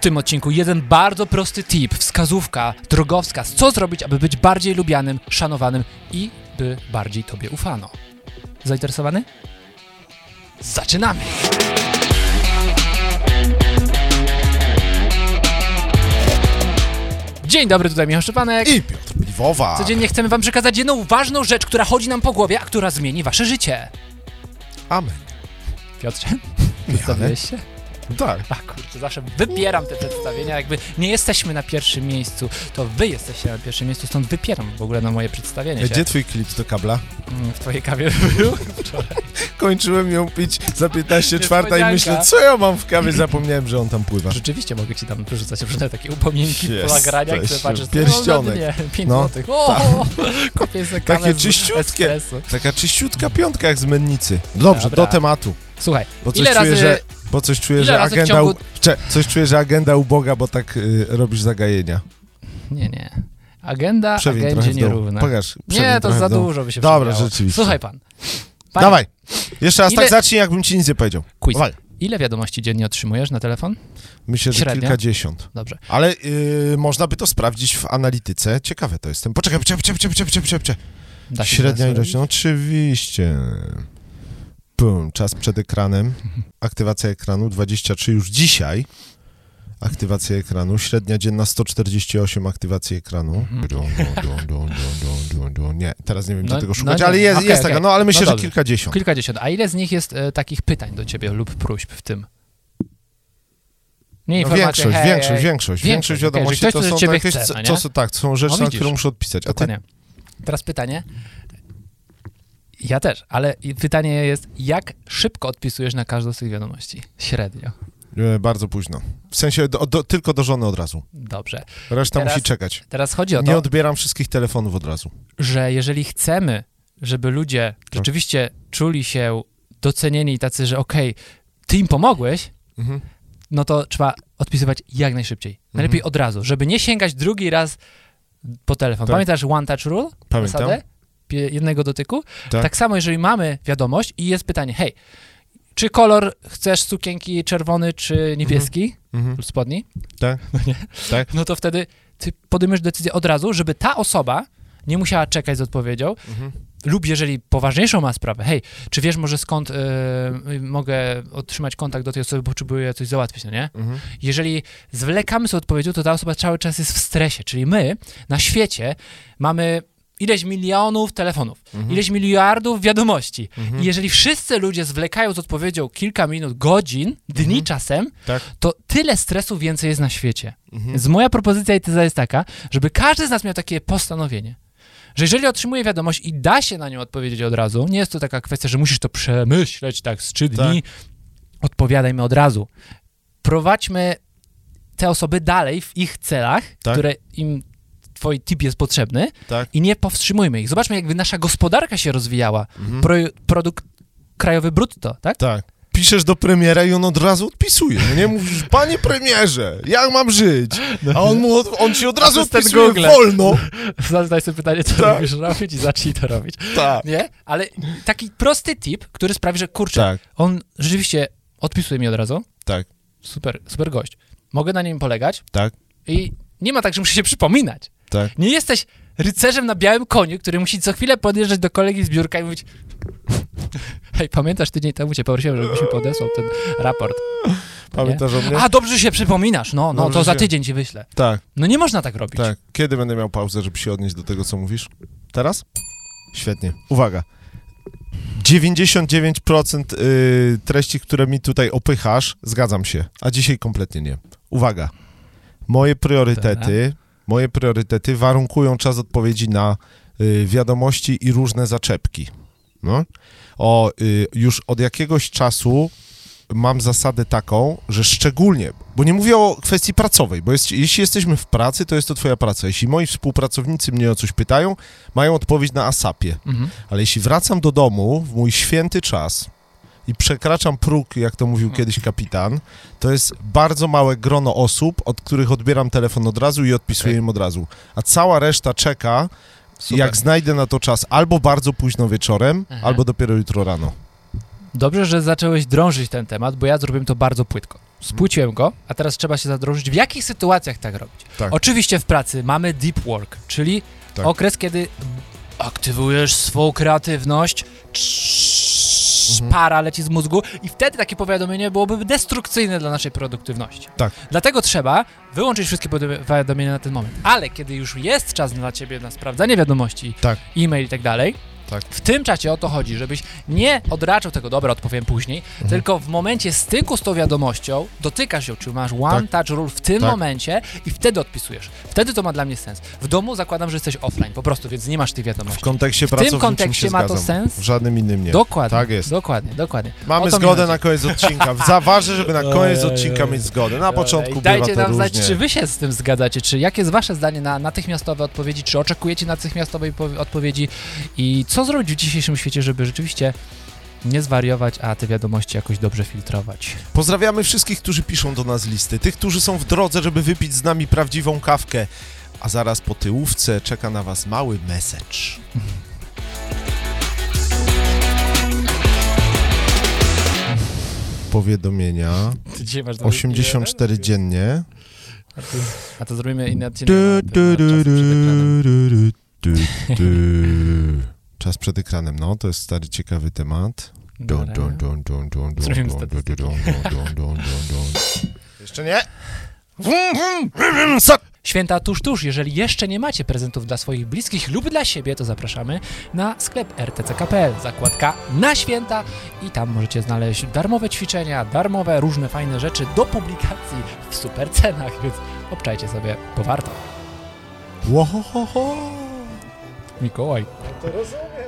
W tym odcinku jeden bardzo prosty tip, wskazówka, drogowskaz, co zrobić, aby być bardziej lubianym, szanowanym i by bardziej tobie ufano. Zainteresowany? Zaczynamy! Dzień dobry, tutaj Michał Szczepanek. I Piotr Piwowa. Codziennie chcemy wam przekazać jedną ważną rzecz, która chodzi nam po głowie, a która zmieni wasze życie. Amen. Piotrze, przedstawiłeś się? Tak. A kurczę, zawsze wybieram te przedstawienia, jakby nie jesteśmy na pierwszym miejscu, to wy jesteście na pierwszym miejscu, stąd wypieram w ogóle na moje przedstawienie się. Gdzie twój klips do kabla? Mm, W twojej kawie był wczoraj. Kończyłem ją pić za 15 czwarta i Niespodzianka. myślę, co ja mam w kawie? Zapomniałem, że on tam pływa. Rzeczywiście mogę ci tam wyrzucać różne takie upominki po Jesteś, nagraniach, które patrzysz, pierścionek. no, 5 No, złotych, o, kupię sobie kawę Takie z czyściutkie. espresso. Taka czyściutka piątka jak z mennicy. Dobrze, Dobra. do tematu. Słuchaj, Bo coś ile czuję, razy... że, bo coś czuję, ile że agenda... ciągu- U... Cze, coś czuję, że agenda uboga, bo tak y, robisz zagajenia. Nie, nie. Agenda Przewiń agendzie nierówna. Pokaż. Nie, to za dużo by się Dobra, przewijało. rzeczywiście. Słuchaj pan. Panie, Dawaj. Jeszcze raz Ile- tak zacznij, jakbym ci nic nie powiedział. Quiz. Dawaj. Ile wiadomości dziennie otrzymujesz na telefon? Myślę, że Średnio? kilkadziesiąt. Dobrze. Ale y, można by to sprawdzić w analityce. Ciekawe to jestem. Poczekaj, poczekaj, poczekaj, poczekaj, poczekaj, poczekaj. Się Średnia ilość, no oczywiście. Pum, czas przed ekranem. Aktywacja ekranu 23 już dzisiaj. Aktywacja ekranu. Średnia dzienna 148 aktywacji ekranu. Dun, dun, dun. Nie, teraz nie wiem, No- tego no szukać, nie. ale jest, Okej, jest okej. taka, no ale myślę, No że kilkadziesiąt. Kilkadziesiąt. A ile z nich jest e, takich pytań do ciebie lub próśb w tym? Nie No większość, hej, większość, hej. większość, Większość, wiadomości ktoś to coś są takie, chce, no to, są, tak, to są rzeczy, No na które muszę odpisać. A ty? Dokładnie. Teraz pytanie. Ja też, ale pytanie jest, jak szybko odpisujesz na każdą z tych wiadomości? Średnio. E, Bardzo późno. W sensie do, do, tylko do żony od razu. Dobrze. Reszta Teraz musi czekać. Teraz chodzi o Nie to, odbieram wszystkich telefonów od razu. że jeżeli chcemy, żeby ludzie Tak. rzeczywiście czuli się docenieni i tacy, że okej, ty im pomogłeś, Mhm. no to trzeba odpisywać jak najszybciej. Najlepiej od razu, żeby nie sięgać drugi raz po telefon. Tak. Pamiętasz One Touch Rule? Pamiętam. Zasadę? Jednego dotyku? Tak. Tak samo, jeżeli mamy wiadomość i jest pytanie, hej, czy kolor chcesz sukienki czerwony czy niebieski Mhm. lub spodni? Tak. No nie? Tak. No to wtedy ty podejmiesz decyzję od razu, żeby ta osoba nie musiała czekać z odpowiedzią, Mhm. lub jeżeli poważniejszą ma sprawę, hej, czy wiesz może skąd y, mogę otrzymać kontakt do tej osoby, bo potrzebuję coś załatwić, no nie? Mhm. Jeżeli zwlekamy z odpowiedzią, to ta osoba cały czas jest w stresie, czyli my na świecie mamy ileś milionów telefonów, Mhm. ileś miliardów wiadomości. Mhm. I jeżeli wszyscy ludzie zwlekają z odpowiedzią kilka minut, godzin, dni Mhm. czasem, Tak. to tyle stresu więcej jest na świecie. Mhm. Więc moja propozycja i teza jest taka, żeby każdy z nas miał takie postanowienie, że jeżeli otrzymuje wiadomość i da się na nią odpowiedzieć od razu, nie jest to taka kwestia, że musisz to przemyśleć tak z trzy dni, odpowiadajmy od razu. Prowadźmy te osoby dalej w ich celach, Tak. które im twój tip jest potrzebny Tak. i nie powstrzymujmy ich. Zobaczmy, jakby nasza gospodarka się rozwijała. Mhm. Pro, produkt krajowy brutto, tak? Tak. Piszesz do premiera i on od razu odpisuje. No nie mówisz, panie premierze, jak mam żyć? A on, mu, od- on ci od razu odpisuje Google. wolno. Zadaj sobie pytanie, co Tak. lubisz robić i zacznij to robić. Tak. Nie? Ale taki prosty tip, który sprawi, że kurczę, Tak, on rzeczywiście odpisuje mi od razu. tak, Super, super gość. Mogę na nim polegać tak, i nie ma tak, że muszę się przypominać. Tak. Nie jesteś rycerzem na białym koniu, który musi co chwilę podjeżdżać do kolegi z biurka i mówić hej, pamiętasz, tydzień temu cię poprosiłem, żebyś mi podesłał ten raport. Pamiętasz o mnie? A, dobrze, się przypominasz. No, no, Dobrze to za się- tydzień ci wyślę. Tak, No nie można tak robić. tak. Kiedy będę miał pauzę, żeby się odnieść do tego, co mówisz? Teraz? Świetnie. Uwaga. 99% y, treści, które mi tutaj opychasz, zgadzam się, a dzisiaj kompletnie nie. Uwaga. Moje priorytety, moje priorytety warunkują czas odpowiedzi na y, wiadomości i różne zaczepki. No. O, y, już od jakiegoś czasu mam zasadę taką, że szczególnie, bo nie mówię o kwestii pracowej, bo jest, jeśli jesteśmy w pracy, to jest to twoja praca. Jeśli moi współpracownicy mnie o coś pytają, mają odpowiedź na ASAPie. Mhm. Ale jeśli wracam do domu w mój święty czas i przekraczam próg, jak to mówił kiedyś kapitan, to jest bardzo małe grono osób, od których odbieram telefon od razu i odpisuję Okej. im od razu. A cała reszta czeka, Super. jak znajdę na to czas albo bardzo późno wieczorem, Aha. albo dopiero jutro rano. Dobrze, że zacząłeś drążyć ten temat, bo ja zrobiłem to bardzo płytko. spłuciłem go, a teraz trzeba się zadrożyć, w jakich sytuacjach tak robić. Tak. Oczywiście w pracy mamy deep work, czyli Tak. okres, kiedy aktywujesz swą kreatywność, Mhm. Para leci z mózgu i wtedy takie powiadomienie byłoby destrukcyjne dla naszej produktywności. Tak. Dlatego trzeba wyłączyć wszystkie powiadomienia na ten moment. Ale kiedy już jest czas dla ciebie na sprawdzanie wiadomości, Tak. e-mail i tak dalej, Tak. w tym czasie o to chodzi, żebyś nie odraczał tego, dobra, odpowiem później, Mhm. tylko w momencie styku z tą wiadomością dotykasz ją, czy masz one touch rule w tym Tak. momencie i wtedy odpisujesz. Wtedy to ma dla mnie sens. W domu zakładam, że jesteś offline po prostu, więc nie masz tych W wiadomości. kontekście W tym kontekście ma to zgadzam. sens? W żadnym innym nie. Dokładnie. Tak jest. Dokładnie, dokładnie. Mamy zgodę na koniec odcinka. Za ważne, żeby na koniec odcinka mieć zgodę. Na początku Dajcie nam znać, czy wy się z tym zgadzacie, czy jakie jest wasze zdanie na natychmiastowe odpowiedzi, czy oczekujecie natychmiastowej powie- odpowiedzi i co zrobić w dzisiejszym świecie, żeby rzeczywiście nie zwariować, a te wiadomości jakoś dobrze filtrować. Pozdrawiamy wszystkich, którzy piszą do nas listy, tych, którzy są w drodze, żeby wypić z nami prawdziwą kawkę. A zaraz po tyłówce czeka na was mały message. Powiadomienia. Ty dzisiaj masz 84 dziennie. A to, a to zrobimy inny odcinek. na- na- na. Czas przed ekranem, no, to jest stary ciekawy temat. Jeszcze nie? Święta tuż, tuż. Jeżeli jeszcze nie macie prezentów dla swoich bliskich lub dla siebie, to zapraszamy na sklep rtck.pl, zakładka na święta i tam możecie znaleźć darmowe ćwiczenia, darmowe różne fajne rzeczy do publikacji w super cenach, więc obczajcie sobie, bo warto. Ło, Mikołaj. To rozumiem.